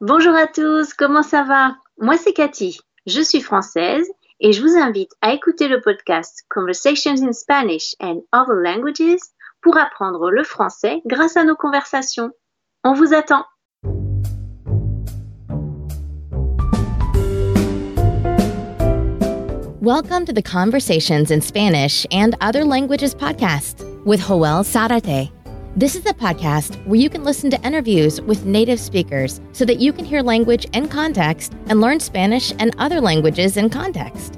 Bonjour à tous, comment ça va? Moi c'est Cathy, je suis française et je vous invite à écouter le podcast Conversations in Spanish and Other Languages pour apprendre le français grâce à nos conversations. On vous attend Welcome to the Conversations in Spanish and Other Languages podcast with Joel Sarate. This is a podcast where you can listen to interviews with native speakers so that you can hear language in context and learn Spanish and other languages in context.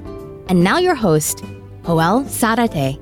And now, your host, Joel Sarate.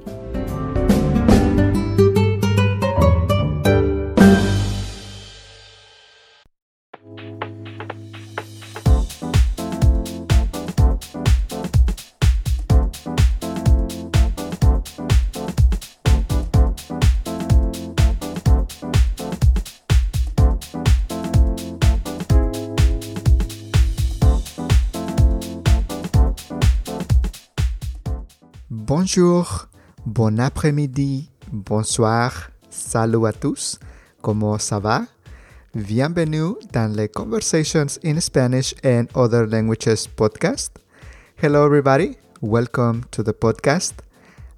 Bonjour, bon après-midi, bonsoir, salut à tous, comment ça va? Bienvenue dans les Conversations in Spanish and Other Languages podcast. Hello, everybody, welcome to the podcast.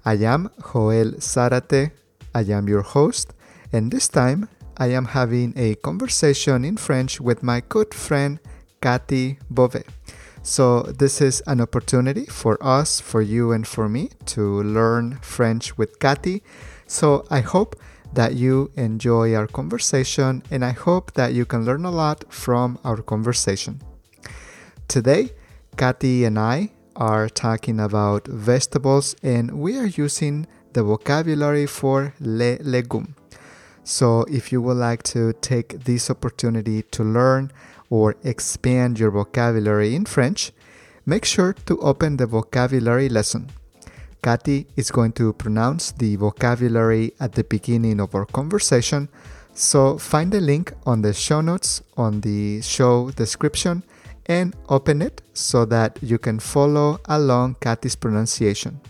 I am Joel Zarate, I am your host, and this time I am having a conversation in French with my good friend Cathy Beauvais. So, this is an opportunity for us, for you, and for me to learn French with Cathy. So, I hope that you enjoy our conversation and I hope that you can learn a lot from our conversation. Today, Cathy and I are talking about vegetables and we are using the vocabulary for les légumes. So, if you would like to take this opportunity to learn or expand your vocabulary in French, make sure to open the vocabulary lesson. Cathy is going to pronounce the vocabulary at the beginning of our conversation, so find the link on the show notes on the show description and open it so that you can follow along Cathy's pronunciation.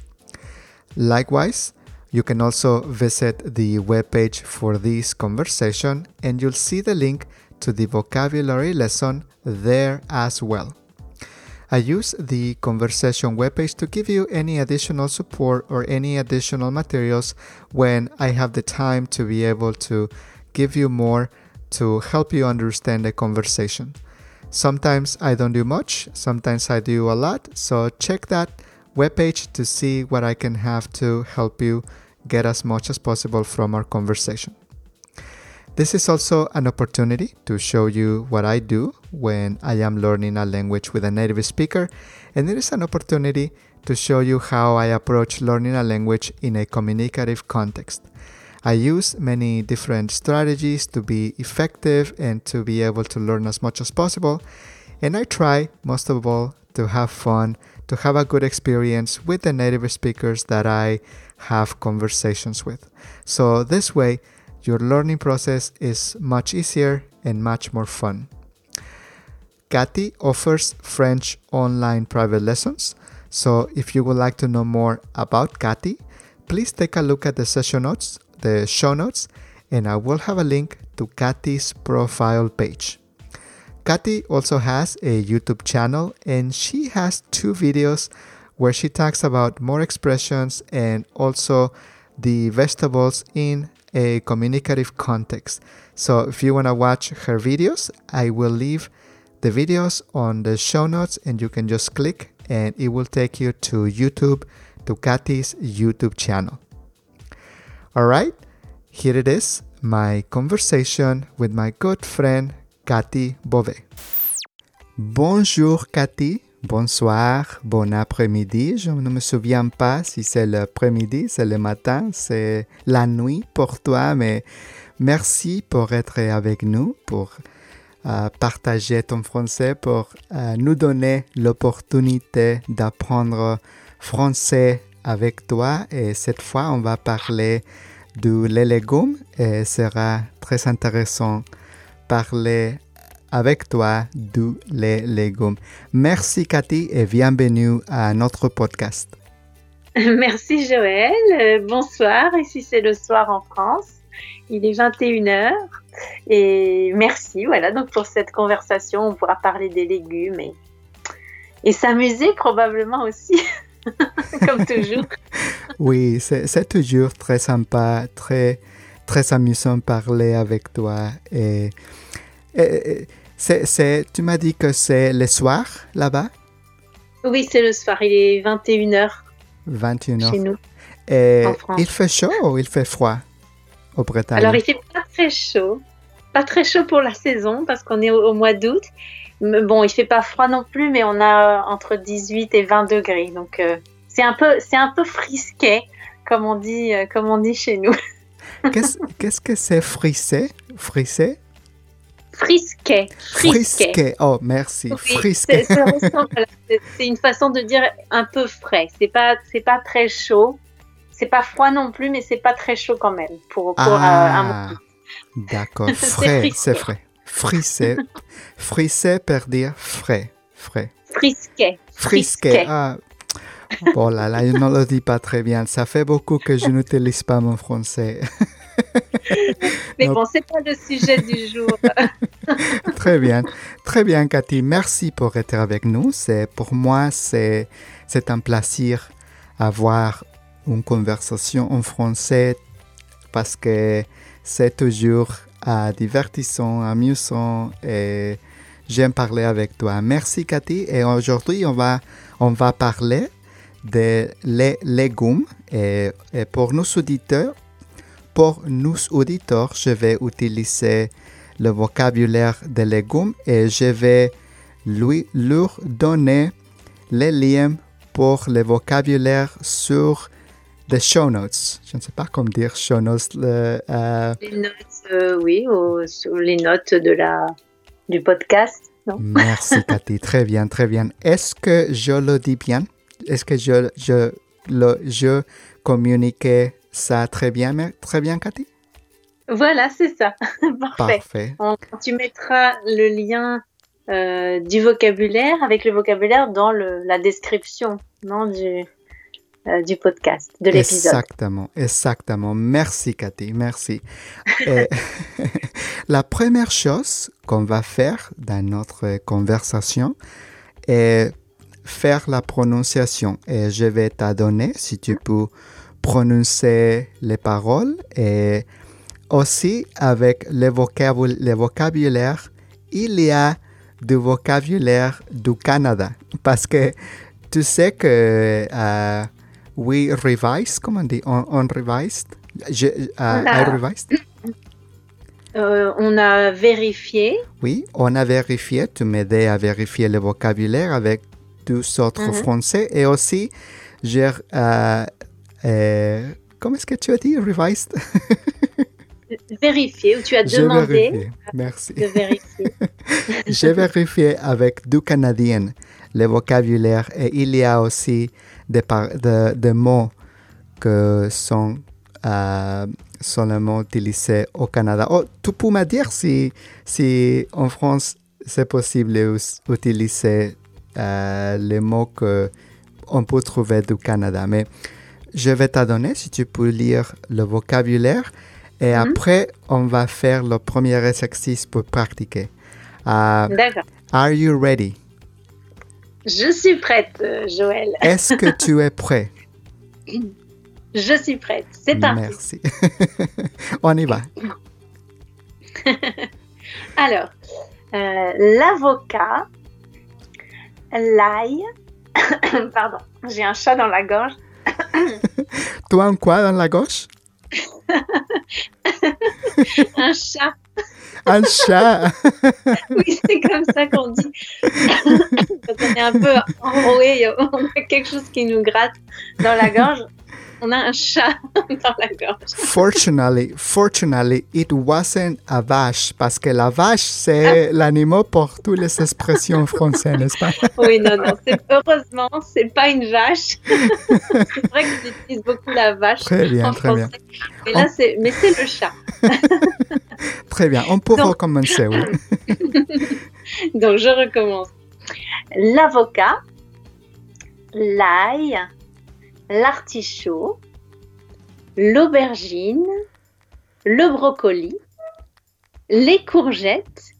Likewise, you can also visit the webpage for this conversation and you'll see the link to the vocabulary lesson there as well. I use the conversation webpage to give you any additional support or any additional materials when I have the time to be able to give you more to help you understand the conversation. Sometimes I don't do much, sometimes I do a lot, so check that webpage to see what I can have to help you get as much as possible from our conversation. This is also an opportunity to show you what I do when I am learning a language with a native speaker, and it is an opportunity to show you how I approach learning a language in a communicative context. I use many different strategies to be effective and to be able to learn as much as possible, and I try, most of all, to have fun, to have a good experience with the native speakers that I have conversations with. So, this way, your learning process is much easier and much more fun. Cathy offers French online private lessons. So if you would like to know more about Cathy, please take a look at the session notes, the show notes, and I will have a link to Cathy's profile page. Cathy also has a YouTube channel and she has two videos where she talks about more expressions and also the vegetables in a communicative context. So if you want to watch her videos, I will leave the videos on the show notes and you can just click and it will take you to YouTube, to Cathy's YouTube channel. All right, here it is my conversation with my good friend Cathy Bove. Bonjour Cathy, bonsoir, bon après-midi. Je ne me souviens pas si c'est l'après-midi, c'est le matin, c'est la nuit pour toi, mais merci pour être avec nous, pour euh, partager ton français, pour euh, nous donner l'opportunité d'apprendre français avec toi. Et cette fois, on va parler de les légumes et sera très intéressant parler avec toi de les légumes. Merci Cathy et bienvenue à notre podcast. Merci Joël. Euh, bonsoir, ici c'est le soir en France. Il est 21h. Et merci, voilà, donc pour cette conversation, on pourra parler des légumes et, et s'amuser probablement aussi, comme toujours. oui, c'est toujours très sympa, très, très amusant de parler avec toi. Et, c'est, tu m'as dit que c'est le soir là-bas? Oui, c'est le soir, il est 21h. 21h. Chez nous. Et il fait chaud ou il fait froid au Bretagne? Alors, il fait pas très chaud. Pas très chaud pour la saison parce qu'on est au, mois d'août. Bon, il fait pas froid non plus, mais on a entre 18 et 20 degrés. Donc, euh, c'est un peu, c'est un peu frisquet, comme on dit, euh, comme on dit chez nous. Qu'est-ce que c'est frisquet Frisquet Frisquet. Frisquet. Oh, merci. frisquet. C'est une façon de dire un peu frais. C'est pas, c'est pas très chaud. C'est pas froid non plus, mais c'est pas très chaud quand même pour, pour ah, D'accord. Frais, c'est frais. Frisquet. Frisquet per dire frais. Frais. Frisquet. Frisquet. Ah, Oh là là, je ne le dis pas très bien. Ça fait beaucoup que je n'utilise pas mon français. Mais bon, c'est pas le sujet du jour. très bien, très bien, Cathy. Merci pour être avec nous. C'est pour moi, c'est c'est un plaisir avoir une conversation en français parce que c'est toujours euh, divertissant, amusant et j'aime parler avec toi. Merci, Cathy. Et aujourd'hui, on va on va parler de les légumes. Et, pour nos auditeurs, pour nos auditeurs, je vais utiliser le vocabulaire des légumes et je vais lui, leur donner les liens pour le vocabulaire sur les show notes. Je ne sais pas comment dire show notes. Euh, les notes, euh, oui, ou, sur les notes de la, du podcast. Non? Merci Cathy, très bien, très bien. Est-ce que je le dis bien? Est-ce que je, je, le, je communiquais ça très bien, très bien, Cathy? Voilà, c'est ça. Parfait. tu mettras le lien euh, du vocabulaire avec le vocabulaire dans le, la description non, du, euh, du podcast, de l'épisode. Exactement, exactement. Merci, Cathy, merci. la première chose qu'on va faire dans notre conversation est faire la prononciation et je vais t'adonner si tu peux prononcer les paroles et aussi avec le, vocabulaire, il y a du vocabulaire du Canada parce que tu sais que uh, we revised, comment on dit, on, on revised, je, uh, euh, on a vérifié. Oui, on a vérifié. Tu m'aidais à vérifier le vocabulaire avec tous autres mhm. français et aussi j'ai euh, euh, comment est-ce que tu as dit revised? Vérifié ou tu as demandé Merci. de vérifier j'ai vérifié avec du canadien le vocabulaire et il y a aussi des, des mots que sont euh, seulement utilisés au Canada. Oh, tu peux me dire si, si en France c'est possible d'utiliser euh, les mots qu'on peut trouver du Canada. Mais je vais t'adonner si tu peux lire le vocabulaire et mhm. après on va faire le premier exercice pour pratiquer. Euh, D'accord. Are you ready? Je suis prête, Joël. Est-ce que tu es prêt? Je suis prête. C'est parti. Merci. on y va. Alors, euh, l'avocat l'ail. Pardon, j'ai un chat dans la gorge. Toi, un quoi dans la gorge? Un chat. Un chat Oui, c'est comme ça qu'on dit. Quand on est un peu enroué, on a quelque chose qui nous gratte dans la gorge on a un chat dans la gorge. Fortunately, fortunately, it wasn't a vache, parce que la vache, c'est l'animal pour toutes les expressions françaises, n'est-ce pas? oui, non, non. Heureusement, c'est pas une vache. c'est vrai que j'utilise beaucoup la vache très bien, en très français. Bien. Mais là, c'est, mais c'est le chat. très bien. On peut recommencer, oui. Donc, je recommence. L'avocat, l'ail, l'artichaut, l'aubergine, le brocoli, les courgettes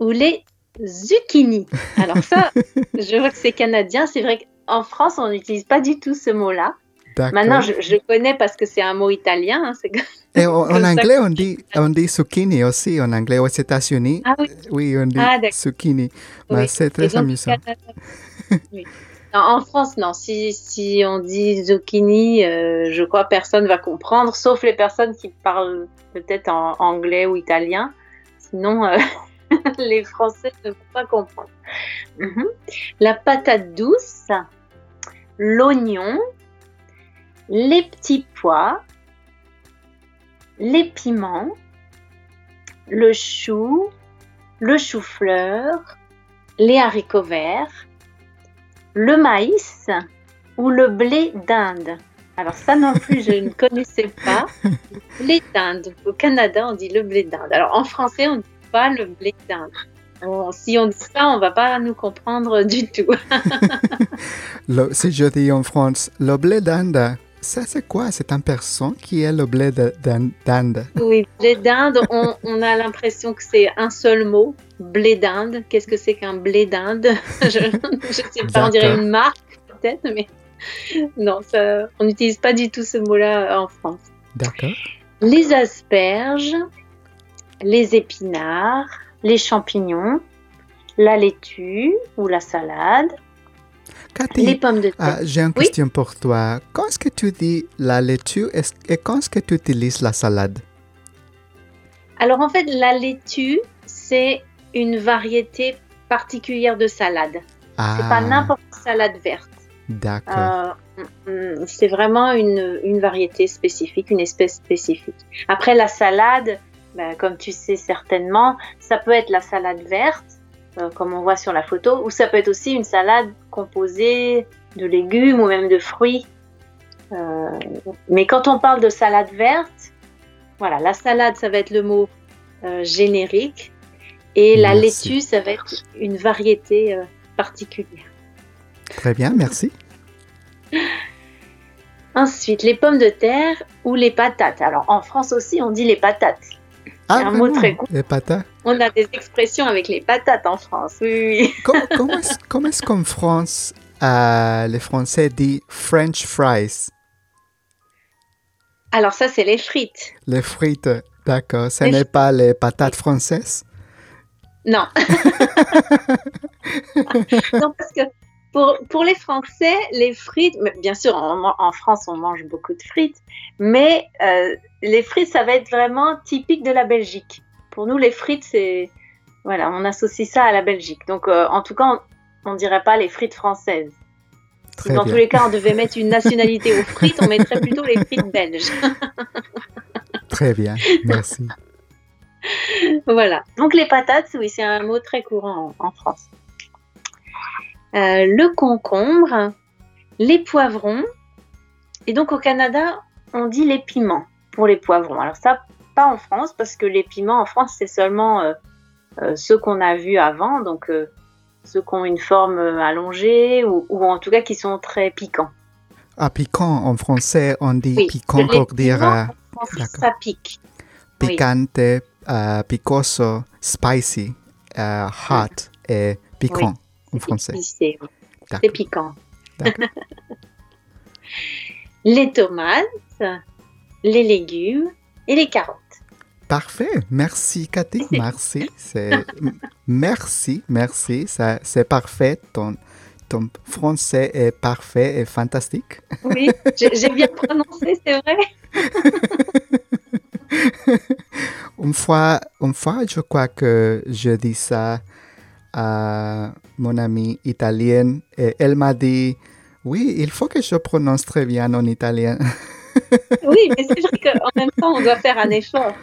ou les zucchini. Alors ça, je vois que c'est canadien. C'est vrai qu'en France, on n'utilise pas du tout ce mot-là. Maintenant, je, je, connais parce que c'est un mot italien. Hein, Et en, anglais, on dit, on dit zucchini aussi. En anglais, aux États-Unis, ah, oui. oui. on dit ah, zucchini. Oui. c'est très amusant. oui. En France, non. Si, on dit zucchini, euh, je crois personne va comprendre, sauf les personnes qui parlent peut-être en anglais ou italien. Sinon, euh, les Français ne vont pas comprendre. -hmm. La patate douce, l'oignon, les petits pois, les piments, le chou, le chou-fleur, les haricots verts, le maïs ou le blé d'Inde. Alors ça non plus, je ne connaissais pas. Le blé d'Inde. Au Canada, on dit le blé d'Inde. Alors en français, on ne dit pas le blé d'Inde. Bon, si on dit ça, on va pas nous comprendre du tout. le, si je dis en France, le blé d'Inde, ça c'est quoi? C'est un personne qui est le blé d'Inde Oui, blé d'Inde, on, on, a l'impression que c'est un seul mot, blé d'Inde. Qu'est-ce que c'est qu'un blé d'Inde? Je ne sais pas, on dirait une marque peut-être, mais non, ça, on n'utilise pas du tout ce mot-là en France. D'accord. Les asperges, les épinards, les champignons, la laitue ou la salade, Cathy, les pommes de terre. Uh, J'ai une Oui? question pour toi. Quand est-ce que tu dis la laitue et quand est-ce que tu utilises la salade? Alors en fait, la laitue, c'est une variété particulière de salade. Ah, C'est pas n'importe quelle salade verte. D'accord. Euh, mm, c'est vraiment une, une variété spécifique, une espèce spécifique. Après la salade, ben, comme tu sais certainement, ça peut être la salade verte, euh, comme on voit sur la photo, ou ça peut être aussi une salade composée de légumes ou même de fruits. Euh, mais quand on parle de salade verte, voilà, la salade, ça va être le mot générique, et la Merci. laitue, ça va être une variété euh, particulière. Très bien, merci. Ensuite, les pommes de terre ou les patates. Alors, en France aussi, on dit les patates. Ah, un mot très court. Les patates. On a des expressions avec les patates en France. Oui, oui, oui. Com- comment est-ce qu'en France, euh, les Français disent French fries? Alors, ça, c'est les frites. Les frites, d'accord. Ce n'est pas les patates françaises? Non. non, parce que pour, pour les Français, les frites, bien sûr, en, en France, on mange beaucoup de frites, mais euh, les frites, ça va être vraiment typique de la Belgique. Pour nous, les frites, c'est. Voilà, on associe ça à la Belgique. Donc, euh, en tout cas, on ne dirait pas les frites françaises. Si dans bien. tous les cas, on devait mettre une nationalité aux frites, on mettrait plutôt les frites belges. Très bien, merci. Voilà. Donc les patates, oui, c'est un mot très courant en, en France. Euh, le concombre, les poivrons, et donc au Canada, on dit les piments pour les poivrons. Alors ça, pas en France, parce que les piments en France, c'est seulement euh, euh, ceux qu'on a vus avant, donc ceux qui ont une forme allongée, ou, ou en tout cas qui sont très piquants. Ah, piquant, en français, on dit Oui, piquant pour dire piments, ça pique. oui. Euh, picoso, spicy, euh, hot et piquant en français. C'est piquant. Les tomates, les légumes et les carottes. Parfait. Merci, Cathy. Merci. Merci, merci. C'est parfait. Ton, ton français est parfait et fantastique. Oui, j'ai bien prononcé, c'est vrai. Une fois, une fois, je crois que je dis ça à mon amie italienne et elle m'a dit, oui, il faut que je prononce très bien en italien. Oui, mais c'est vrai qu'en même temps, on doit faire un effort.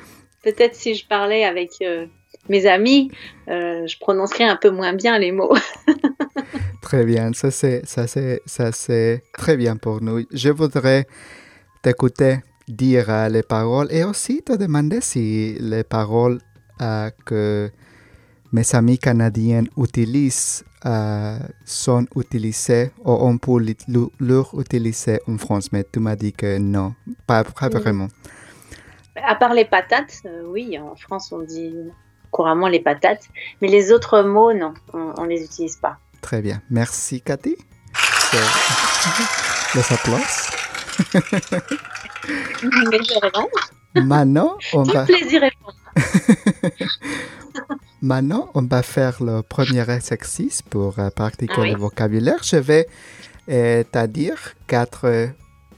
Peut-être si je parlais avec euh, mes amis, euh, je prononcerais un peu moins bien les mots. Très bien, ça c'est, ça c'est, ça c'est très bien pour nous. Je voudrais t'écouter dire les paroles et aussi te demander si les paroles euh, que mes amis canadiens utilisent euh, sont utilisées ou on peut leur utiliser en France, mais tu m'as dit que non, pas, pas vraiment. À part les patates, euh, oui, en France on dit couramment les patates, mais les autres mots, non, on ne les utilise pas. Très bien. Merci, Cathy. Les applaudissements. Mais je Maintenant, on va... plaisir. Maintenant, on va faire le premier exercice pour euh, pratiquer Ah oui. le vocabulaire. Je vais euh, te dire quatre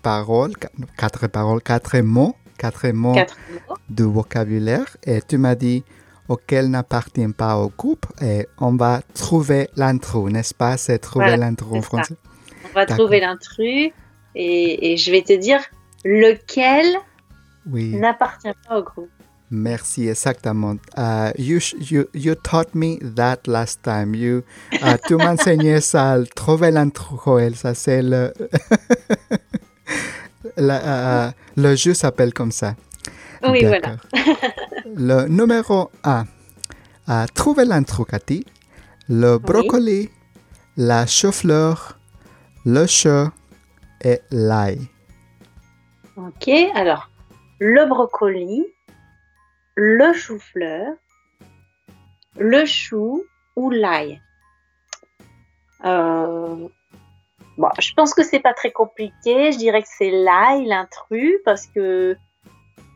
paroles, qu- quatre paroles, quatre mots, quatre mots Quatre mots. du vocabulaire. Et tu m'as dit auquel n'appartient pas au groupe. Et on va trouver l'intrus, n'est-ce pas? C'est trouver Voilà, l'intrus en ça. français. On va trouver l'intrus et, et je vais te dire lequel Oui. n'appartient pas au groupe. Merci, exactement. Uh, you, you, you taught me that last time. You, uh, tu m'as enseigné ça, trouver Joël. Ça, c'est le... la- euh, le jeu s'appelle comme ça. Oui, voilà. Le numéro 1. Uh, trouver l'intrus, Cathy. Le brocoli, la chou-fleur, le chat et l'ail. Ok, alors le brocoli, le chou-fleur, le chou ou l'ail. Euh, je pense que c'est pas très compliqué. Je dirais que c'est l'ail, l'intrus, parce que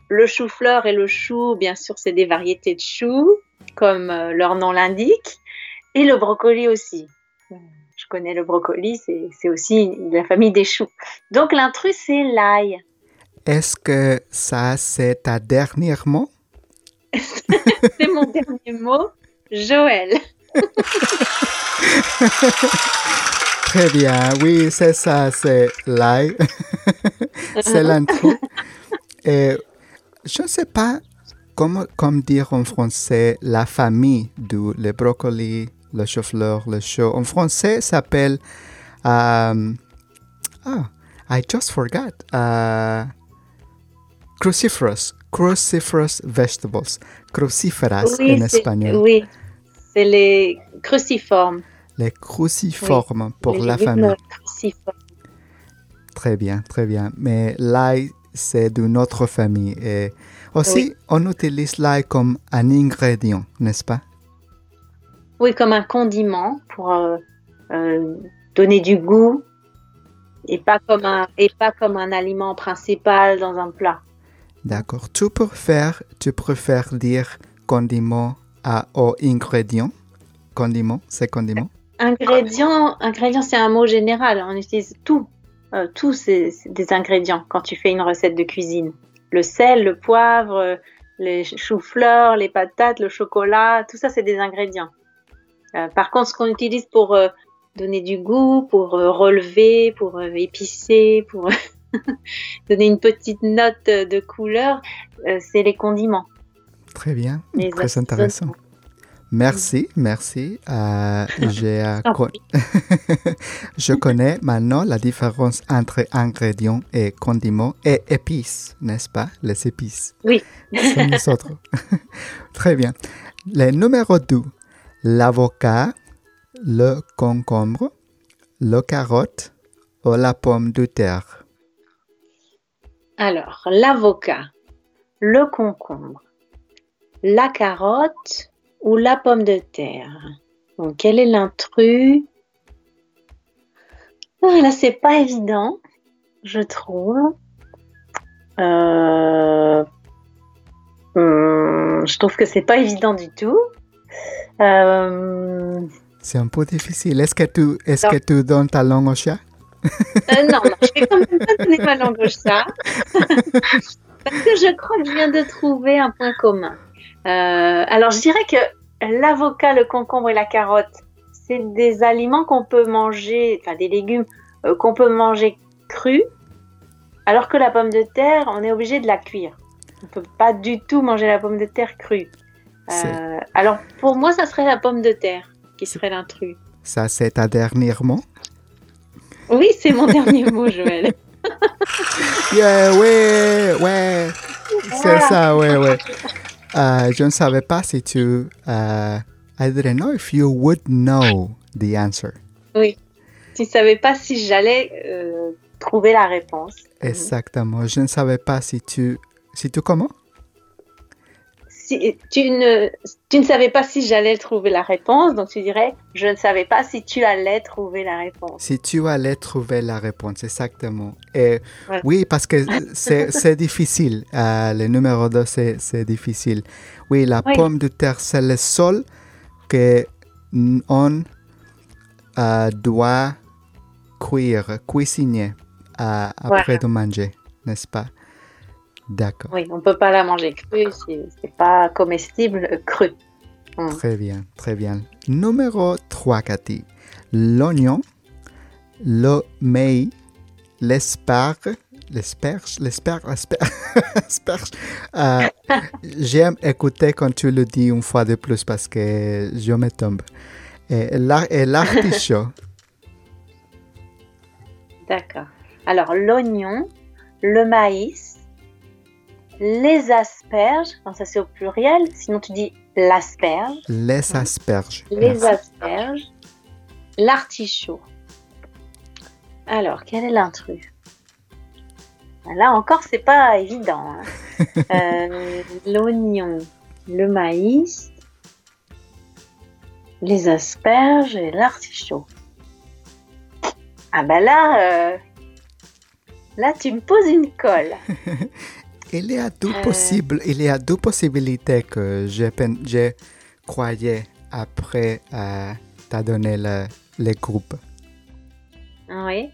le chou-fleur et le chou, bien sûr, c'est des variétés de choux, comme euh, leur nom l'indique, et le brocoli aussi. Je connais le brocoli, c'est aussi la famille des choux. Donc l'intrus, c'est l'ail. Est-ce que ça, c'est ta dernière mot? C'est mon dernier mot, Joël. Très bien, oui, c'est ça, c'est l'ail. c'est l'intrus. Et je ne sais pas comment, comment dire en français la famille du le brocoli, le chou-fleur, le chou. En français, ça s'appelle. euh, ah, I just forgot. Euh, cruciferous. Cruciferous vegetables. Cruciferas en espagnol. Oui, c'est les cruciformes. Les cruciformes pour Les la famille. cruciformes. Très bien, très bien. Mais l'ail, c'est d'une autre famille. Et aussi, Oui. on utilise l'ail comme un ingrédient, n'est-ce pas? Oui, comme un condiment pour euh, euh, donner du goût et pas comme un et pas comme un aliment principal dans un plat. D'accord. Tu préfères, tu préfères dire condiment à, au ingrédient? Condiment, c'est condiment? Ingrédient, ingrédient, c'est un mot général. On utilise tout, Euh, tout c'est c'est des ingrédients quand tu fais une recette de cuisine. Le sel, le poivre, les choux-fleurs, les patates, le chocolat, tout ça c'est des ingrédients. Euh, par contre, ce qu'on utilise pour euh, donner du goût, pour euh, relever, pour épicer, pour donner une petite note de couleur, c'est les condiments. Très bien, Les très intéressant. Merci, merci. Euh, con- Je connais maintenant la différence entre ingrédients et condiments et épices, n'est-ce pas? Les épices? Oui. C'est nous autres. Très bien. Le numéro 2, l'avocat, le concombre, le carotte ou la pomme de terre. Alors, l'avocat, le concombre, la carotte ou la pomme de terre. Donc, quel est l'intrus? Ah, Là, c'est pas évident, je trouve. Euh, hum, je trouve que c'est pas évident du tout. Euh, C'est un peu difficile. Est-ce que tu, est-ce que tu donnes ta langue au chat? Euh, non, non, je vais quand même pas donner ma langue au chat. Parce que je crois que je viens de trouver un point commun. Euh, alors, je dirais que l'avocat, le concombre et la carotte, c'est des aliments qu'on peut manger, enfin des légumes euh, qu'on peut manger crus, alors que la pomme de terre, on est obligé de la cuire. On peut pas du tout manger la pomme de terre crue. Euh, alors, pour moi, ça serait la pomme de terre qui serait l'intrus. Ça, c'est ta dernière mot? Oui, c'est mon dernier mot, Joël. Yeah, ouais, ouais. C'est ça, ouais, ouais. Euh, je ne savais pas si tu... euh, I didn't know if you would know the answer. Tu ne savais pas si j'allais euh, trouver la réponse. Exactement. Je ne savais pas si tu... Si tu comment? Si tu ne, tu ne savais pas si j'allais trouver la réponse, donc tu dirais je ne savais pas si tu allais trouver la réponse. Si tu allais trouver la réponse, exactement. Et oui, parce que c'est difficile. Euh, le numéro 2, c'est c'est difficile. Oui, la Oui. pomme de terre, c'est le sol que on euh, doit cuire, cuisiner euh, après Voilà. de manger, n'est-ce pas? D'accord. Oui, on peut pas la manger crue, c'est pas comestible cru. Mm. Très bien, très bien. Numéro 3, Cathy. L'oignon, le maïs, l'asperge, l'asperge, l'asperge, l'asperge. Euh, J'aime écouter quand tu le dis une fois de plus parce que je me tombe. Et l'artichaut, D'accord. Alors l'oignon, le maïs, les asperges, non, ça c'est au pluriel, sinon tu dis l'asperge, les asperges. les asperges, l'artichaut. Alors, quel est l'intrus? Là encore, c'est pas évident. hein. Euh, L'oignon, le maïs, les asperges et l'artichaut. Ah ben là, euh, là tu me poses une colle. Il y a deux Euh. possibles, il y a deux possibilités que je, pen- je croyais après euh, t'as donné le, les groupes. Oui.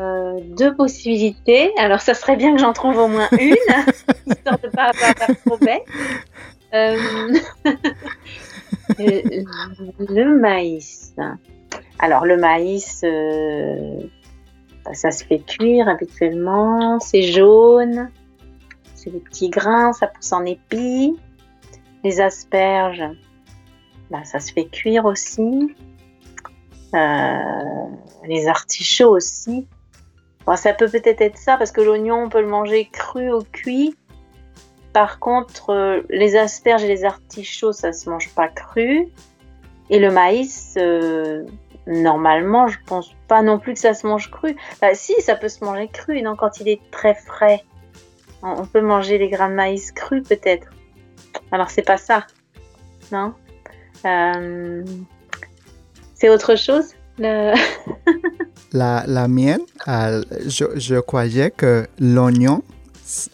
Euh, deux possibilités. Alors, ça serait bien que j'en trouve au moins une, histoire de ne pas avoir trop bête. Euh, le, maïs. Alors, le maïs, ça se fait cuire habituellement. C'est jaune. C'est des petits grains, ça pousse en épis. Les asperges, bah, ça se fait cuire aussi. Euh, les artichauts aussi. Bon, ça peut peut-être être ça parce que l'oignon, on peut le manger cru ou cuit. Par contre, euh, les asperges et les artichauts, ça se mange pas cru. Et le maïs, euh, normalement, je pense pas non plus que ça se mange cru. Bah, si, ça peut se manger cru, non, quand il est très frais. On peut manger les grains de maïs crus peut-être. Alors c'est pas ça, non? Euh, C'est autre chose? Le... La, la mienne, euh, je, je croyais que l'oignon,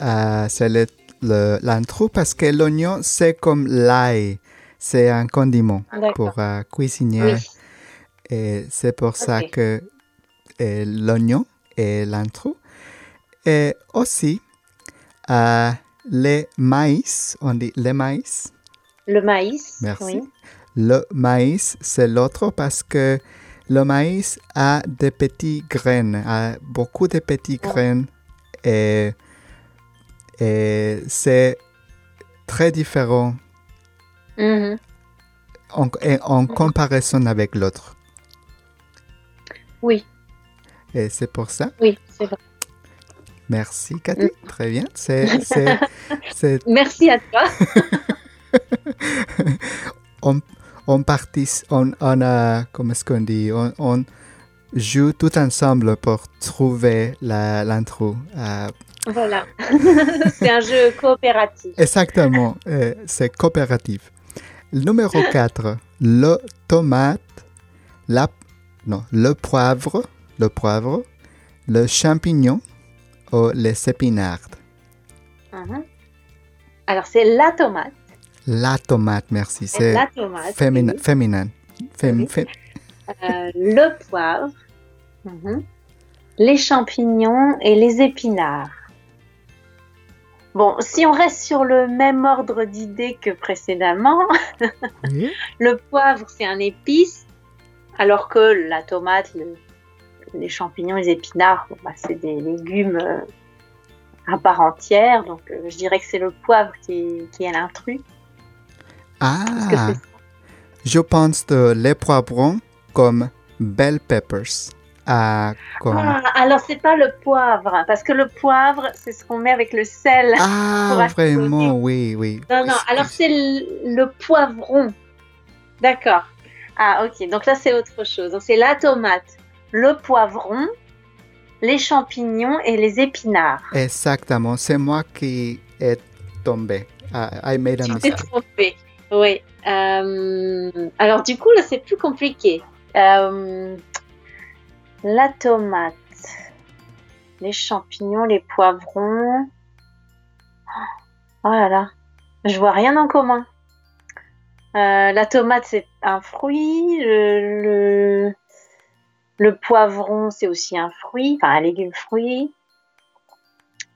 euh, c'est le- le- l'intro parce que l'oignon, c'est comme l'ail. C'est un condiment pour cuisiner. Oui. Et c'est pour ça que l'oignon est l'intro. Et aussi, euh, les maïs, on dit les maïs. Le maïs. Merci. Oui. Le maïs, c'est l'autre parce que le maïs a des petits graines, a beaucoup de petits Oh. graines et, et c'est très différent Mhm. en, en comparaison avec l'autre. Oui, Et c'est pour ça? oui, c'est vrai. Merci Cathy, très bien. C'est, Merci à toi. on, on on, on a, comment est-ce qu'on dit, on, on joue tout ensemble pour trouver l'intro. Euh, Voilà. c'est un jeu coopératif. Exactement, euh, c'est coopératif. Numéro 4, le tomate, la, non, le poivre, le poivre, le champignon ou les épinards. Mhm. Alors, c'est la tomate. La tomate, merci, c'est la tomate. féminin. oui. féminin. Fém- Oui. Euh, le poivre. Mhm. Les champignons et les épinards. Bon, si on reste sur le même ordre d'idées que précédemment, oui. le poivre c'est un épice, alors que la tomate, le- les champignons, les épinards, bon, bah, c'est des légumes euh, à part entière. Donc, euh, je dirais que c'est le poivre qui, qui est l'intrus. Que Ah, je pense de les poivrons comme bell peppers. Ah, comme... Ah, alors c'est pas le poivre, parce que le poivre, c'est ce qu'on met avec le sel. Ah, vraiment, oui, oui. Non, non, alors c'est le, le poivron. D'accord. Ah, ok. Donc là, c'est autre chose. Donc c'est la tomate, le poivron, les champignons et les épinards. Exactement, c'est moi qui est tombé I, I made a mistake. trompé. Oui. Euh, alors du coup, là, c'est plus compliqué. Euh, la tomate, les champignons, les poivrons. Oh là là, je vois rien en commun. Euh, la tomate, c'est un fruit. Le, le, le poivron, c'est aussi un fruit, enfin un légume fruit.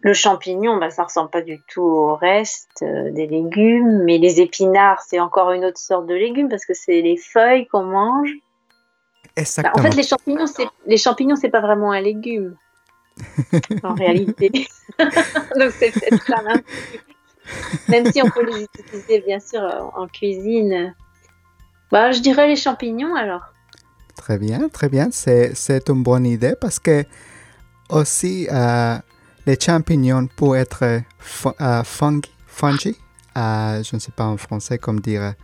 Le champignon, bah, ça ressemble pas du tout au reste euh, des légumes, mais les épinards, c'est encore une autre sorte de légumes parce que c'est les feuilles qu'on mange. Bah, en fait, les champignons, c'est les champignons, c'est pas vraiment un légume en réalité. Donc c'est peut-être ça. hein. Même si on peut les utiliser bien sûr en en cuisine. Bah, je dirais les champignons alors. Très bien, très bien. C'est, une bonne idée parce que aussi euh, les champignons peuvent être euh, fungi, fungi euh, je ne sais pas en français comment dire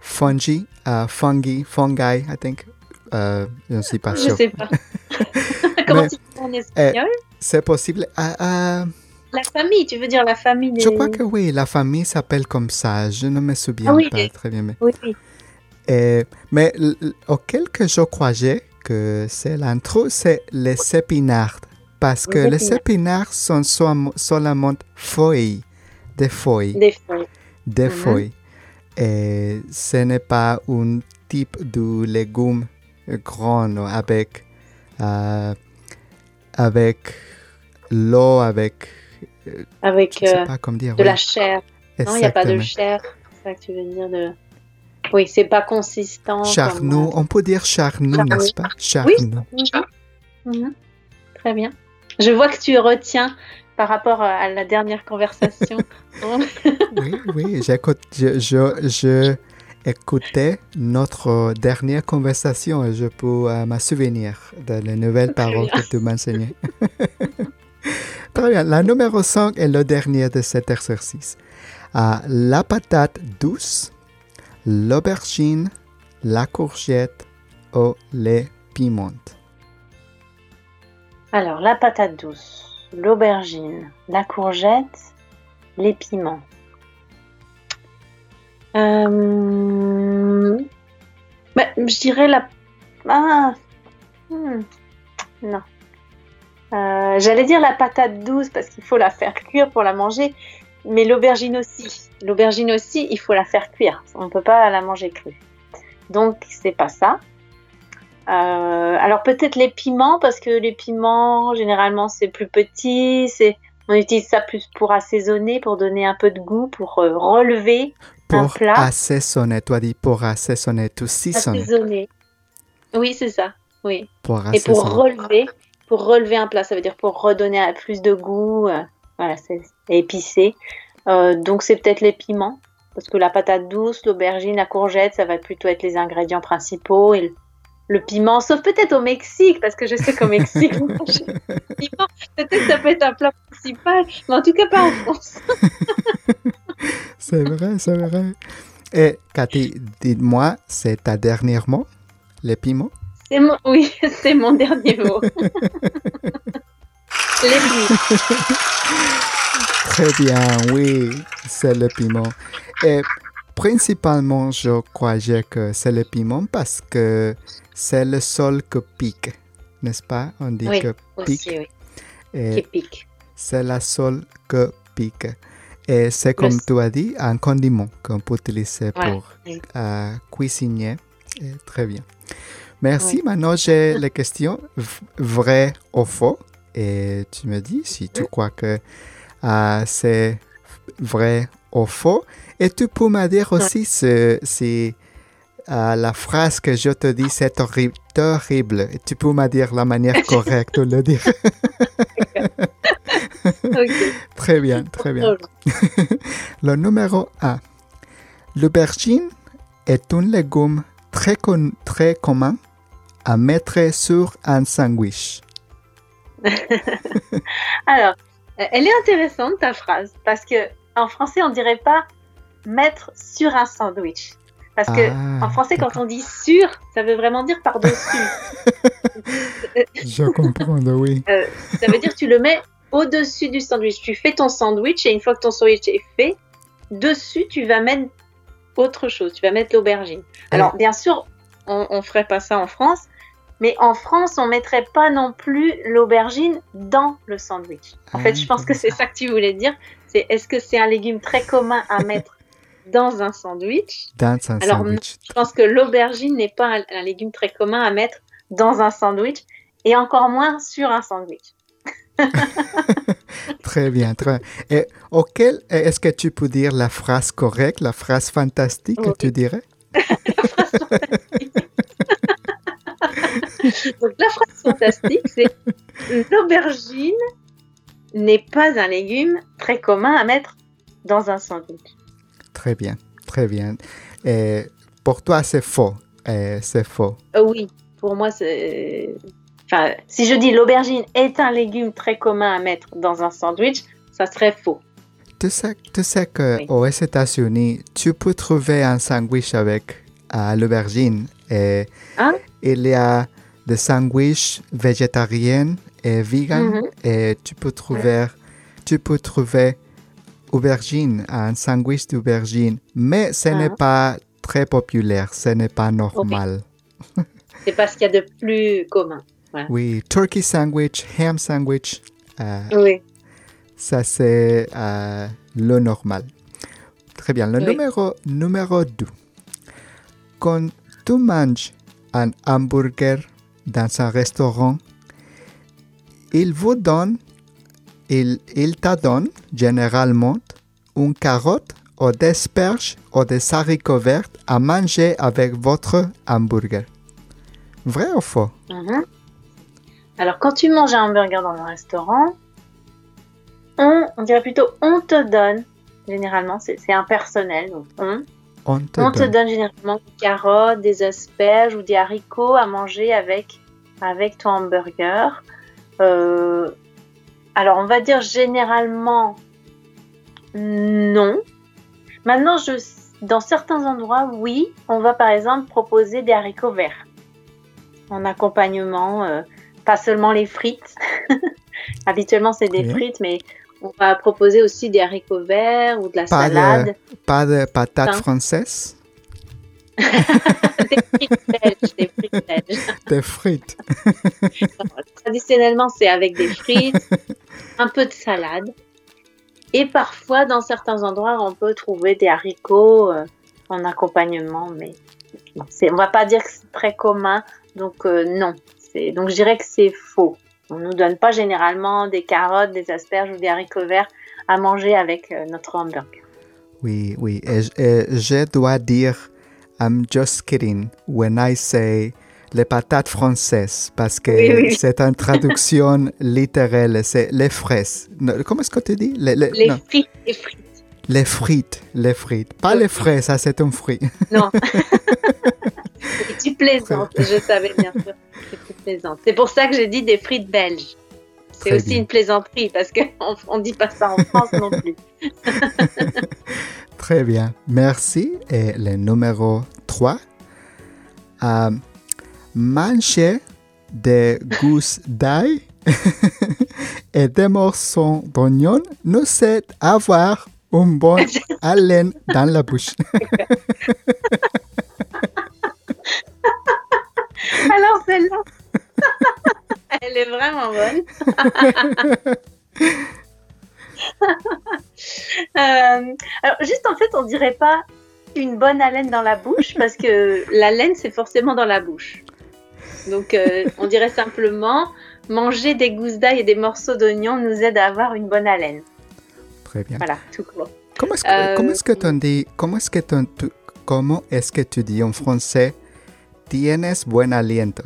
fungi, fungi, fungi, I think. Je ne suis pas Je sûr. sais pas. Comment tu dis en espagnol? C'est possible. La famille, tu veux dire la famille des... je crois que oui, la famille s'appelle comme ça. Je ne me souviens Ah oui. pas très bien. Mais, Oui, oui. Et- mais auquel que je croyais que c'est l'intro, c'est les épinards. Parce que Les les épinards sont seulement feuilles, des feuilles, des feuilles. des Mhm. feuilles. Et ce n'est pas un type de légume grand avec, euh, avec l'eau, avec, Avec euh, pas comment dire. de oui, la chair. Non, il n'y a pas de chair. C'est ça que tu veux dire de... Oui, c'est pas consistant. Charnou, comme- on peut dire charnou, Charnou. n'est-ce pas? Charnou. Mhm. Mhm. Très bien. Je vois que tu retiens par rapport à la dernière conversation. Oui, oui, j'écoute, je, je, je écoutais notre dernière conversation et je peux euh, me souvenir de les nouvelles Très paroles bien. que tu m'enseignais. Très bien. La numéro 5 est le dernier de cet exercice. La patate douce, l'aubergine, la courgette ou les piments. Alors, la patate douce, l'aubergine, la courgette, les piments. Euh, bah, je dirais la... Ah, hmm, non. Euh, J'allais dire la patate douce parce qu'il faut la faire cuire pour la manger, mais l'aubergine aussi. L'aubergine aussi, il faut la faire cuire. On ne peut pas la manger crue. Donc, c'est pas ça. Euh, alors peut-être les piments parce que les piments généralement c'est plus petit, c'est on utilise ça plus pour assaisonner, pour donner un peu de goût, pour euh, relever un Pour plat, assaisonner, tu as dit pour assaisonner, tu season. assaisonner. Oui c'est ça, oui. Pour Et pour assaisonner. relever, pour relever un plat, ça veut dire pour redonner un- plus de goût, euh, voilà, c'est épicé. Euh, donc c'est peut-être les piments parce que la patate douce, l'aubergine, la courgette, ça va plutôt être les ingrédients principaux et le, le piment, sauf peut-être au Mexique, parce que je sais qu'au Mexique, on mange le piment. peut-être ça peut être un plat principal, mais en tout cas pas en France. C'est vrai, c'est vrai. Et Cathy, dis-moi, c'est ta dernière mot, les piments? C'est mon, oui, c'est mon dernier mot. les piments. Très bien, oui, c'est le piment. Et principalement, je croyais que c'est le piment parce que c'est le sol que pique, n'est-ce pas? On dit Oui, que pique. Aussi, oui, Et qui pique. c'est la sol que pique. Et c'est comme Le- tu as dit, un condiment qu'on peut utiliser Ouais, pour oui. euh, cuisiner. Et très bien. Merci. Maintenant, j'ai les questions v- vrai ou faux. Et tu me dis si tu crois que euh, c'est vrai ou faux. Et tu peux me dire aussi si euh, la phrase que je te dis c'est horri- terrible. Et tu peux me dire la manière correcte de le dire. Très bien, très bien. Le numéro 1. L'aubergine est un légume très, con- très commun à mettre sur un sandwich. Alors, euh, elle est intéressante ta phrase parce que en français on dirait pas mettre sur un sandwich. Parce que Ah, en français quand on dit sur, ça veut vraiment dire par-dessus. Je comprends, oui. Euh, ça veut dire tu le mets au-dessus du sandwich. Tu fais ton sandwich et une fois que ton sandwich est fait, dessus, tu vas mettre autre chose. Tu vas mettre l'aubergine. Alors, bien sûr, on, on ferait pas ça en France, mais en France, on mettrait pas non plus l'aubergine dans le sandwich. En fait, je pense que c'est ça que tu voulais dire. C'est est-ce que c'est un légume très commun à mettre dans un sandwich? Dans un Alors, sandwich. je pense que l'aubergine n'est pas un, un légume très commun à mettre dans un sandwich et encore moins sur un sandwich. Très bien, très bien. Et auquel est-ce que tu peux dire la phrase correcte, la phrase fantastique que Oui. tu dirais? Donc la phrase fantastique, c'est l'aubergine n'est pas un légume très commun à mettre dans un sandwich. Très bien, très bien. Et pour toi, c'est faux. C'est faux. Euh, oui, pour moi, c'est. Enfin, si je dis l'aubergine est un légume très commun à mettre dans un sandwich, ça serait faux. Tu sais, tu sais que Oui. États-Unis, tu peux trouver un sandwich avec euh, l'aubergine. Et Ah. il y a des sandwichs végétariens et vegan. Mhm. Et tu peux trouver, tu peux trouver aubergine, un sandwich d'aubergine. Mais ce Ah. n'est pas très populaire, ce n'est pas normal. C'est pas ce qu'il y a de plus commun. Oui, turkey sandwich, ham sandwich, euh, Oui. ça c'est euh, le normal. Très bien. Le Oui. numéro, numéro 2. Quand tu manges un hamburger dans un restaurant, il vous donne, il, il te donne généralement une carotte ou des asperges ou des haricots verts à manger avec votre hamburger. Vrai ou faux? Mhm. Alors, quand tu manges un hamburger dans un restaurant, on, on dirait plutôt on te donne, généralement, c'est impersonnel, donc on, On te on te donne. donne généralement des carottes, des asperges ou des haricots à manger avec, avec ton hamburger. Euh, alors, on va dire généralement non. Maintenant, je, dans certains endroits, oui, on va par exemple proposer des haricots verts en accompagnement, euh, pas seulement les frites. Habituellement, c'est des Oui. frites, mais on va proposer aussi des haricots verts ou de la Pas de- salade. Pas de patates françaises, des frites belges, des frites belges. des frites. Traditionnellement, c'est avec des frites, un peu de salade. Et parfois, dans certains endroits, on peut trouver des haricots euh, en accompagnement, mais on va pas dire que c'est très commun, donc euh, non. Donc je dirais que c'est faux. On nous donne pas généralement des carottes, des asperges ou des haricots verts à manger avec euh, notre hamburger. Oui, oui. Et je dois dire, I'm just kidding when I say les patates françaises, parce que Oui, oui. c'est une traduction littérale, c'est les fraises. Comment est-ce que tu dis? Les, les- Les frites, les frites. les frites, les frites. Pas les fraises, ça c'est un fruit. Non. Tu plaisantes, je savais bien sûr que tu plaisantes. C'est pour ça que j'ai dit des frites belges. C'est aussi bien. une plaisanterie parce qu'on on dit pas ça en France non plus. Très bien, merci. Et le numéro 3, euh, manger des gousses d'ail et des morceaux d'oignon nous aide à avoir une bonne haleine dans la bouche. Alors celle-là, elle est vraiment bonne. Euh, alors juste en fait, on dirait pas une bonne haleine dans la bouche parce que la laine c'est forcément dans la bouche. Donc euh, on dirait simplement manger des gousses d'ail et des morceaux d'oignon nous aide à avoir une bonne haleine. Très bien. Voilà, tout court. Comment est-ce que, Euh, comment est-ce que tu dis, comment est-ce que tu, tu- comment est-ce que tu dis en français, tienes buen aliento?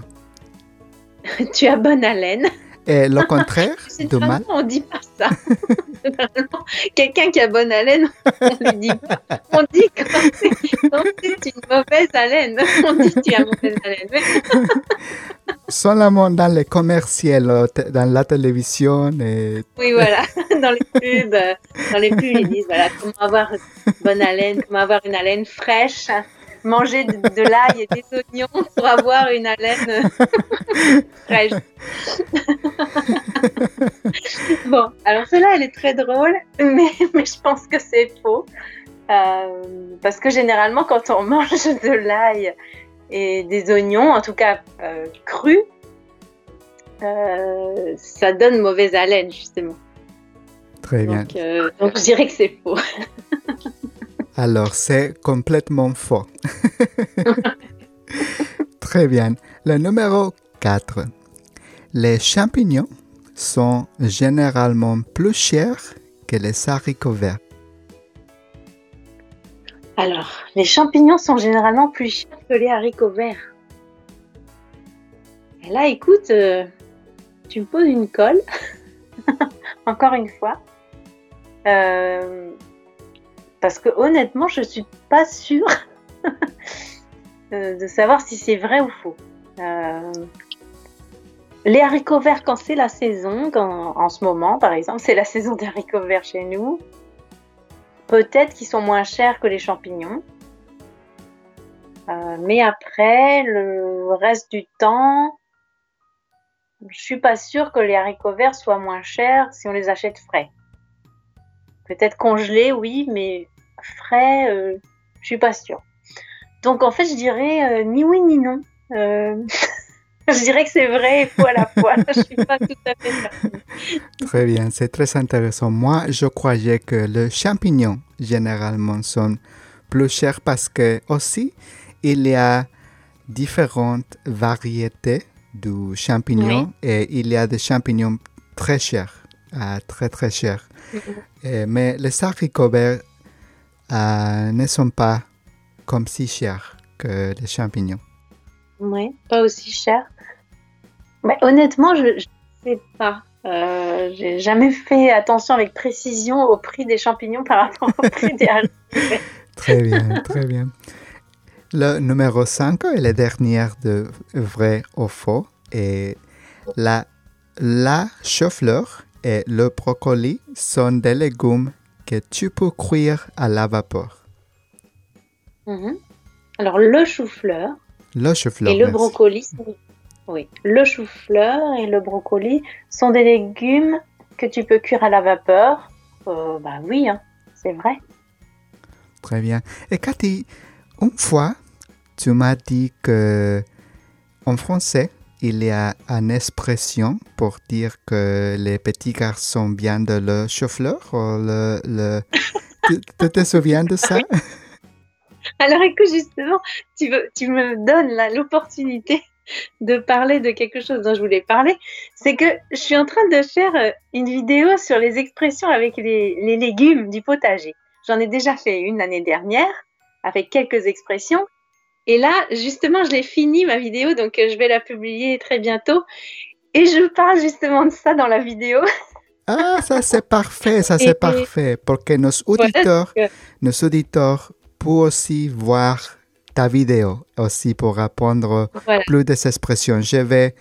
tu as bonne haleine. Et le contraire de mal? on dit pas ça. Quelqu'un qui a bonne haleine, on lui dit pas. On dit quand c'est une mauvaise haleine. On dit tu as mauvaise haleine. Seulement dans les commerciaux, euh, dans la télévision et oui, voilà. Dans les pubs, euh, dans les pubs, ils disent voilà comment avoir une bonne haleine, comment avoir une haleine fraîche, manger de, de l'ail et des oignons pour avoir une haleine fraîche. bon, alors celle-là, elle est très drôle, mais, mais je pense que c'est faux. Euh, parce que généralement, quand on mange de l'ail et des oignons, en tout cas euh, crus, euh, ça donne mauvaise haleine, justement. Très bien. Donc, euh, donc je dirais que c'est faux. Alors, c'est complètement faux. Très bien. Le numéro 4. Les champignons sont généralement plus chers que les haricots verts. Alors, les champignons sont généralement plus chers que les haricots verts. Et là, écoute, euh, tu me poses une colle, encore une fois. Euh, parce que honnêtement, je suis pas sûre euh, de savoir si c'est vrai ou faux. Euh, les haricots verts, quand c'est la saison, en ce moment par exemple, c'est la saison des haricots verts chez nous, peut-être qu'ils sont moins chers que les champignons. Euh, mais après, le reste du temps, je suis pas sûre que les haricots verts soient moins chers si on les achète frais. Peut-être congelés, oui, mais frais, euh, je suis pas sûre. Donc en fait, je dirais euh, ni oui ni non. Euh, je dirais que c'est vrai et faux à la fois. je suis pas tout à fait certaine. Très bien, c'est très intéressant. Moi, je croyais que les champignons, généralement, sont plus chers parce que aussi, il y a différentes variétés du champignon et il y a des champignons très chers, euh, très très chers. Euh, mais les haricots verts euh, ne sont pas comme si chers que les champignons. Ouais, pas aussi cher. Mais honnêtement, je ne sais pas. Euh, j'ai jamais fait attention avec précision au prix des champignons par rapport au prix des. Très bien, très bien. Le numéro 5 est la dernière de vrai ou faux. Et la, la chou-fleur et le brocoli sont des légumes que tu peux cuire à la vapeur. Mhm. Alors le chou-fleur Le chou-fleur. et le brocoli, sont- oui, le chou-fleur et le brocoli sont des légumes que tu peux cuire à la vapeur. Euh, bah oui, hein, c'est vrai. Très bien. Et Cathy, une fois, tu m'as dit que en français, il y a une expression pour dire que les petits garçons viennent de le le... tu, te souviens de ça? Alors écoute, justement, tu, me donnes l'opportunité de parler de quelque chose dont je voulais parler. C'est que je suis en train de faire euh, une vidéo sur les expressions avec les légumes du potager. J'en ai déjà fait une l'année dernière avec quelques expressions. Et là, justement, je l'ai fini ma vidéo, donc euh, je vais la publier très bientôt. Et je parle justement de ça dans la vidéo. Ah, ça c'est parfait, ça c'est parfait, pour que nos auditeurs, nos auditeurs puissent aussi voir ta vidéo, aussi pour apprendre Voilà. plus des expressions. Je vais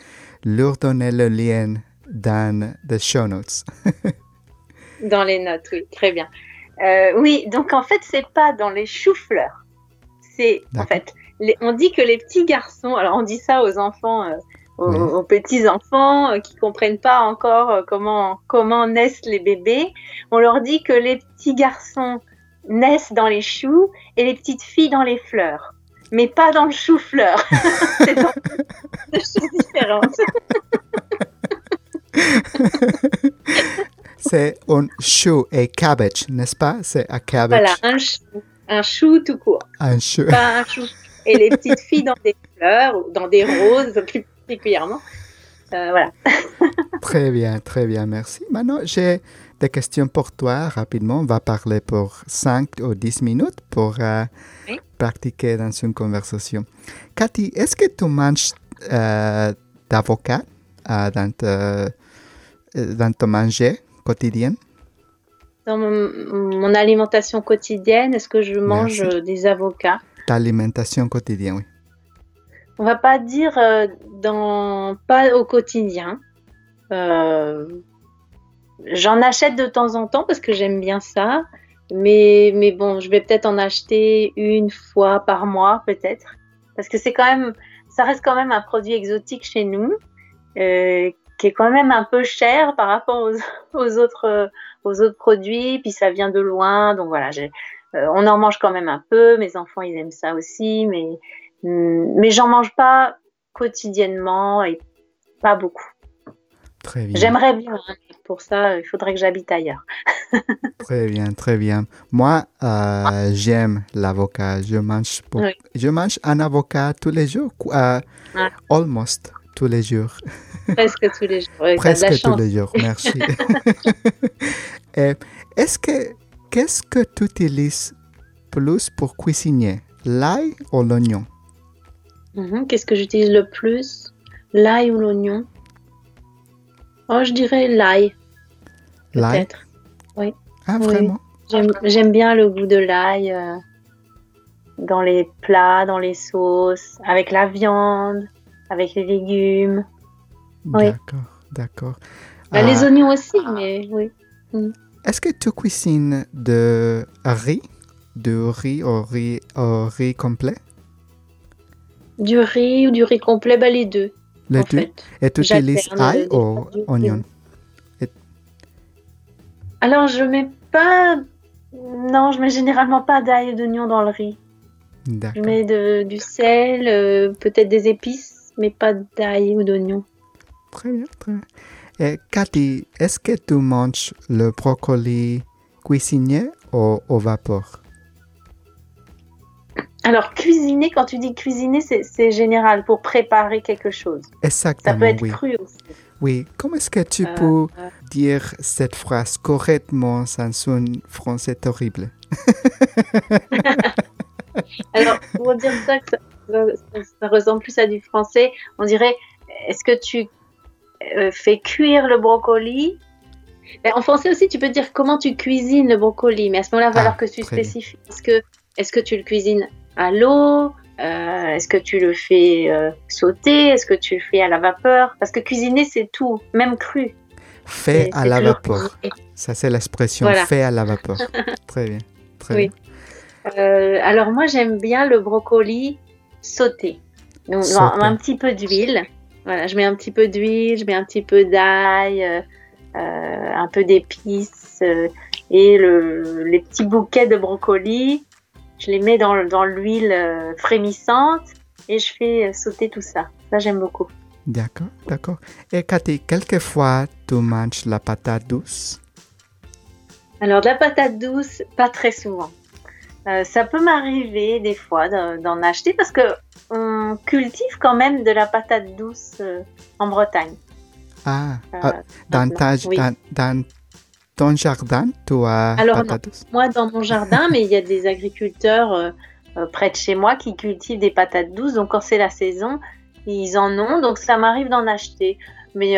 leur donner le lien dans les show notes. Dans les notes, oui, très bien. Euh, oui, donc en fait, c'est pas dans les choux-fleurs. C'est en fait, les- on dit que les petits garçons, alors on dit ça aux enfants, euh, aux, Oui. aux petits enfants euh, qui comprennent pas encore euh, comment comment naissent les bébés. On leur dit que les petits garçons naissent dans les choux et les petites filles dans les fleurs, mais pas dans le chou-fleur. c'est deux choses différentes. C'est un chou et cabbage, n'est-ce pas? C'est un cabbage, Voilà, un chou, un chou tout court. un chou. pas un chou. Et les petites filles dans des fleurs, ou dans des roses plus particulièrement. Euh, voilà. Très bien, très bien, merci. Maintenant, j'ai des questions pour toi rapidement. On va parler pour 5 ou 10 minutes pour euh, Oui. pratiquer dans une conversation. Cathy, est-ce que tu manges euh, d'avocat euh, dans, te- euh, dans ton manger quotidien? Dans mon, mon alimentation quotidienne, est-ce que je mange Merci. des avocats? Ta alimentation quotidienne, oui. On va pas dire euh, dans pas au quotidien. Euh, J'en achète de temps en temps parce que j'aime bien ça. Mais, mais bon, je vais peut-être en acheter une fois par mois, peut-être. Parce que c'est quand même, ça reste quand même un produit exotique chez nous, euh, qui est quand même un peu cher par rapport aux, autres, aux autres produits. Puis ça vient de loin. Donc voilà, euh, on en mange quand même un peu. Mes enfants, ils aiment ça aussi, mais mm, mais j'en mange pas quotidiennement et pas beaucoup. Très bien. J'aimerais bien. hein, pour ça, il faudrait que j'habite ailleurs. Très bien, très bien. Moi, euh, j'aime l'avocat. Je mange, Oui. je mange un avocat tous les jours, euh, Ah. almost tous les jours, Presque tous les jours. Presque tous les jours. Merci. Et Est-ce que qu'est-ce que tu utilises plus pour cuisiner, l'ail ou l'oignon? Mhm. Qu'est-ce que j'utilise le plus? L'ail ou l'oignon? Oh, je dirais l'ail, L'ail? peut-être. Ah, Oui. vraiment? J'aime j'aime bien le goût de l'ail euh, dans les plats, dans les sauces, avec la viande, avec les légumes. Oui. D'accord, d'accord. Bah, Ah, Les oignons aussi, mais oui. Est-ce que tu cuisines de riz, de riz au riz, au riz complet? Du riz ou du riz complet, bah, les deux, Les en deux? fait. Et tu utilises ail ou oignon? Alors, je mets pas... Non, je mets généralement pas d'ail et d'oignon dans le riz. Je mets de- du sel, euh, peut-être des épices, mais pas d'ail ou d'oignon. Très bien, très bien. Et Cathy, est-ce que tu manges le brocoli cuisiné ou au vapeur? Alors, cuisiner, quand tu dis cuisiner, c'est général pour préparer quelque chose. Ça Exactement, peut être oui. cru aussi. Oui, comment est-ce que tu Euh, peux euh, dire cette phrase correctement? Sans un français horrible? Alors, pour dire ça, que ça, ça- ça ressemble plus à du français, on dirait est-ce que tu euh, fais cuire le brocoli Ben, En français aussi, tu peux dire comment tu cuisines le brocoli, mais à ce moment-là, il va Ah, falloir que tu spécifies. Est-ce que, est que tu le cuisines à l'eau Euh, Est-ce que tu le fais euh, sauter Est-ce que tu le fais à la vapeur? Parce que cuisiner, c'est tout, même cru. Fait à la vapeur. cuisiner. Ça, c'est l'expression Voilà. fait à la vapeur. Très bien, très Oui. bien. Euh, alors moi j'aime bien le brocoli sauté. Donc Sauté. un, un petit peu d'huile. Voilà, je mets un petit peu d'huile, je mets un petit peu d'ail, euh, euh, un peu d'épices euh, et le, les petits bouquets de brocoli. Je les mets dans, dans l'huile frémissante et je fais sauter tout ça. Ça j'aime beaucoup. D'accord, d'accord. Et Cathy, quelquefois, tu manges la patate douce? Alors de la patate douce, pas très souvent. Euh, ça peut m'arriver des fois d'en acheter parce que on cultive quand même de la patate douce euh, en Bretagne. Ah, Euh, ah, dans, ta, oui. dans, dans ton jardin, tu as Alors, patate douce? Moi dans mon jardin, mais il y a des agriculteurs près de chez moi qui cultivent des patates douces. Donc quand c'est la saison, ils en ont. Donc ça m'arrive d'en acheter. Mais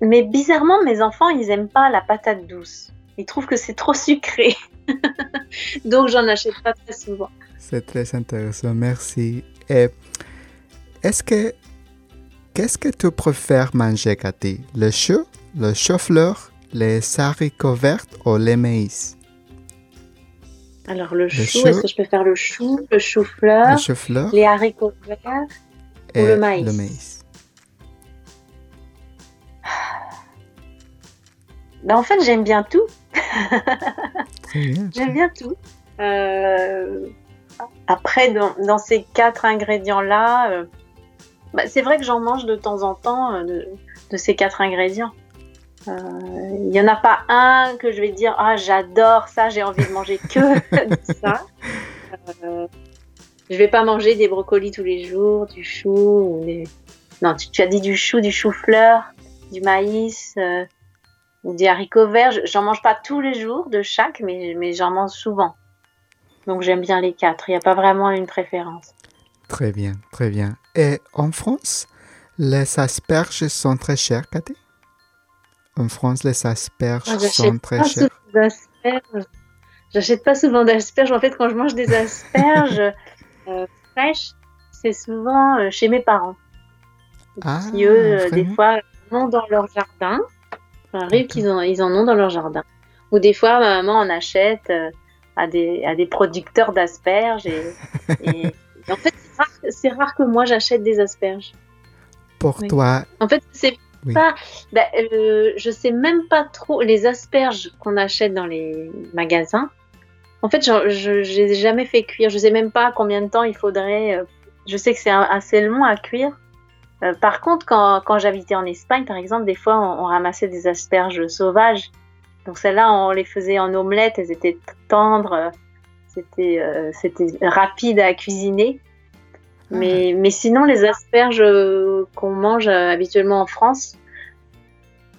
mais bizarrement, mes enfants, ils aiment pas la patate douce. Ils trouvent que c'est trop sucré. donc j'en achète pas très souvent. C'est très intéressant, merci. Et est-ce que, qu'est-ce que tu préfères manger, Cathy? Le chou, le chou-fleur, les haricots verts ou les maïs? Alors le chou, chou. est-ce que je peux faire le chou, le chou-fleur, Le chou-fleur les haricots verts et le maïs? Le maïs. ben, En fait, j'aime bien tout. J'aime bien tout. Euh, Après, dans, dans ces quatre ingrédients-là, euh, bah, c'est vrai que j'en mange de temps en temps euh, de, de ces quatre ingrédients. Il n'y en a pas un que je vais dire ah j'adore ça, j'ai envie de manger que de ça. Je vais pas manger des brocolis tous les jours, du chou. des- Non, tu, tu as dit du chou, du chou-fleur, du maïs, des haricots verts. Je- J'en mange pas tous les jours de chaque, mais, mais j'en mange souvent. Donc j'aime bien les quatre. Il n'y a pas vraiment une préférence. Très bien, très bien. Et en France, les asperges sont très chères, Cathy? En France, les asperges Ah, sont très pas chères. J'achète pas souvent d'asperges. En fait, quand je mange des asperges euh, fraîches, c'est souvent euh, chez mes parents. Ah, qui eux, euh, des fois, en ont dans leur jardin. Ça arrive qu'ils en, ils en ont dans leur jardin. Ou des fois, ma maman en achète euh, à, des, à des producteurs d'asperges. Et, et- et en fait, c'est rare, c'est rare que moi j'achète des asperges. Pour Oui. toi, En fait, c'est Oui. pas. ben, euh, je sais même pas trop. Les asperges qu'on achète dans les magasins, En fait, je n'ai jamais fait cuire. Je sais même pas combien de temps il faudrait. Euh, je sais que c'est assez long à cuire. Euh, par contre, quand, quand j'habitais en Espagne, par exemple, des fois, on, ramassait des asperges sauvages. Donc celles-là, on les faisait en omelette. Elles étaient tendres. C'était c'était rapide à cuisiner. Ah. Mais, mais sinon, les asperges qu'on mange habituellement en France,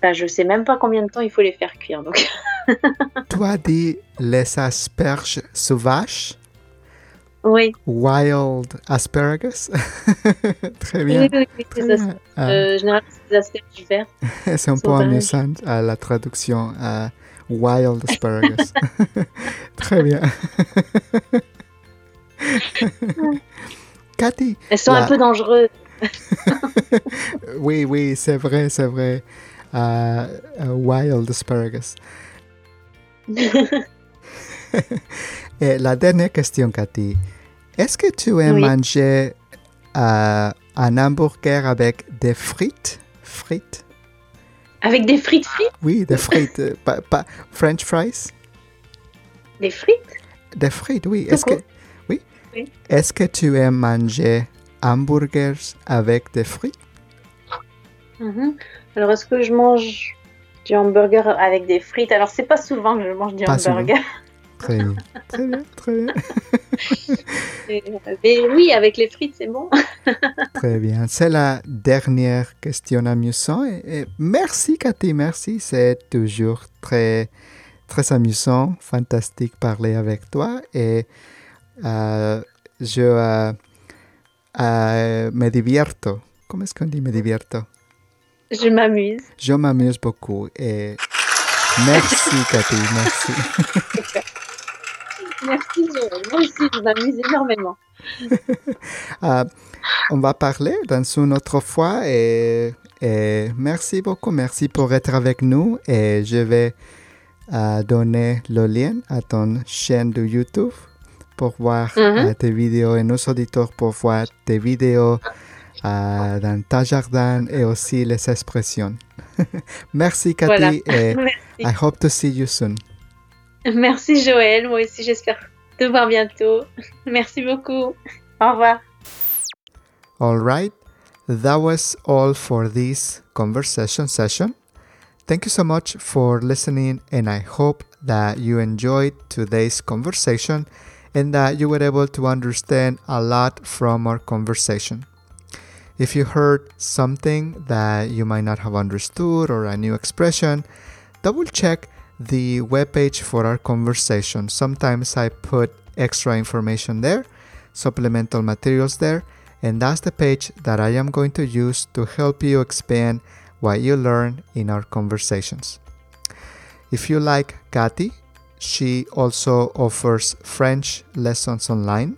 je bah, je sais même pas combien de temps il faut les faire cuire. Donc. Toi dis les asperges sauvages? Oui. Wild asparagus Très bien. Oui, oui, oui euh, ah. généralement, c'est asperges vertes. c'est un peu amusant à la traduction à wild asparagus. Très bien. Cathy. Elles sont un peu dangereuses. oui, oui, c'est vrai, c'est vrai. Uh, wild asparagus. Et la dernière question, Cathy. Est-ce que tu aimes manger uh, un hamburger avec des frites? Frites? Avec des frites frites? Oui, des frites. Euh, pas, French fries Des frites? Des frites, oui. Est-ce que, oui? Est-ce que tu aimes manger hamburgers avec des frites? Mm-hmm. Alors, est-ce que je mange du hamburger avec des frites? Alors, c'est pas souvent que je mange du hamburger. Très bien, très bien, très bien. Mais oui, avec les frites, c'est bon. très bien. C'est la dernière question amusante. Et, merci, Cathy, merci. C'est toujours très, très amusant, fantastique parler avec toi. Et euh, je euh, euh, me divierto. Comment est-ce qu'on dit me divierto? Je m'amuse. Je m'amuse beaucoup et merci Cathy, merci. merci moi aussi je m'amuse énormément. Euh, on va parler dans une autre fois et, merci beaucoup, merci pour être avec nous et je vais euh, donner le lien à ton chaîne de YouTube pour voir euh, tes vidéos et nos auditeurs pour voir tes vidéos uh, dans ta jardin et aussi les expressions. Merci Cathy et I hope to see you soon. Merci Joël, moi aussi j'espère te voir bientôt. Merci beaucoup. Au revoir. All right, that was all for this conversation session. Thank you so much for listening, and I hope that you enjoyed today's conversation and that you were able to understand a lot from our conversation. If you heard something that you might not have understood or a new expression, double check the webpage for our conversation. Sometimes I put extra information there, supplemental materials there, and that's the page that I am going to use to help you expand what you learn in our conversations. If you like Cathy, she also offers French lessons online.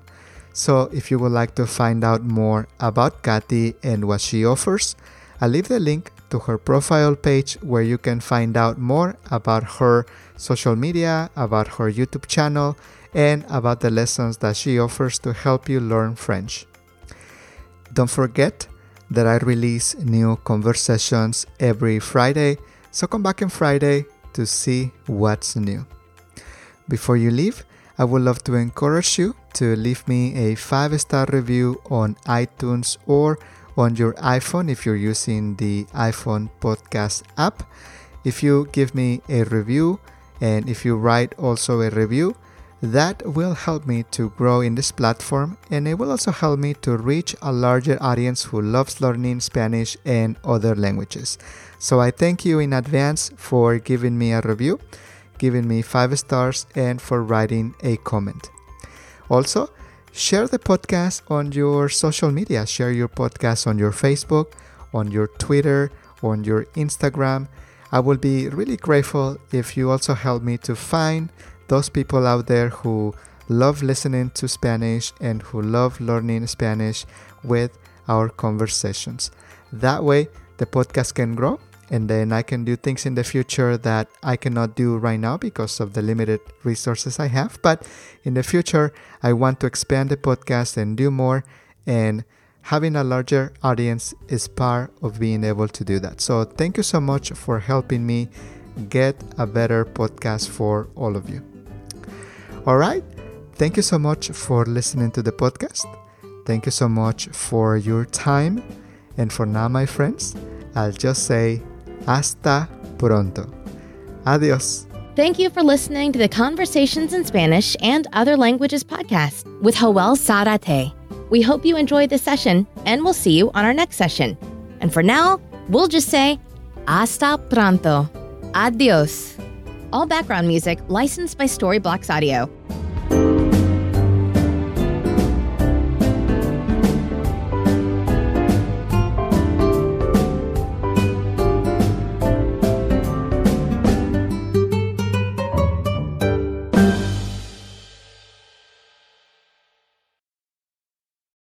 So, if you would like to find out more about Cathy and what she offers, I'll leave the link to her profile page where you can find out more about her social media, about her YouTube channel, and about the lessons that she offers to help you learn French. Don't forget that I release new conversations every Friday, so come back on Friday to see what's new. Before you leave, I would love to encourage you to leave me a five star review on iTunes or on your iPhone if you're using the iPhone podcast app. If you give me a review and if you write also a review, that will help me to grow in this platform and it will also help me to reach a larger audience who loves learning Spanish and other languages. So I thank you in advance for giving me a review giving me five stars, and for writing a comment. Also, share the podcast on your social media. Share your podcast on your Facebook, on your Twitter, on your Instagram. I will be really grateful if you also help me to find those people out there who love listening to Spanish and who love learning Spanish with our conversations. That way, the podcast can grow and then I can do things in the future that I cannot do right now because of the limited resources I have. But in the future, I want to expand the podcast and do more, and having a larger audience is part of being able to do that. So, thank you so much for helping me get a better podcast for all of you. All right. Thank you so much for listening to the podcast. Thank you so much for your time. And for now, my friends, I'll just say hasta pronto. Adios. Thank you for listening to the Conversations in Spanish and Other Languages podcast with Joel Sarate. We hope you enjoyed this session, and we'll see you on our next session. And for now, we'll just say hasta pronto. Adios. All background music licensed by Storyblocks Audio.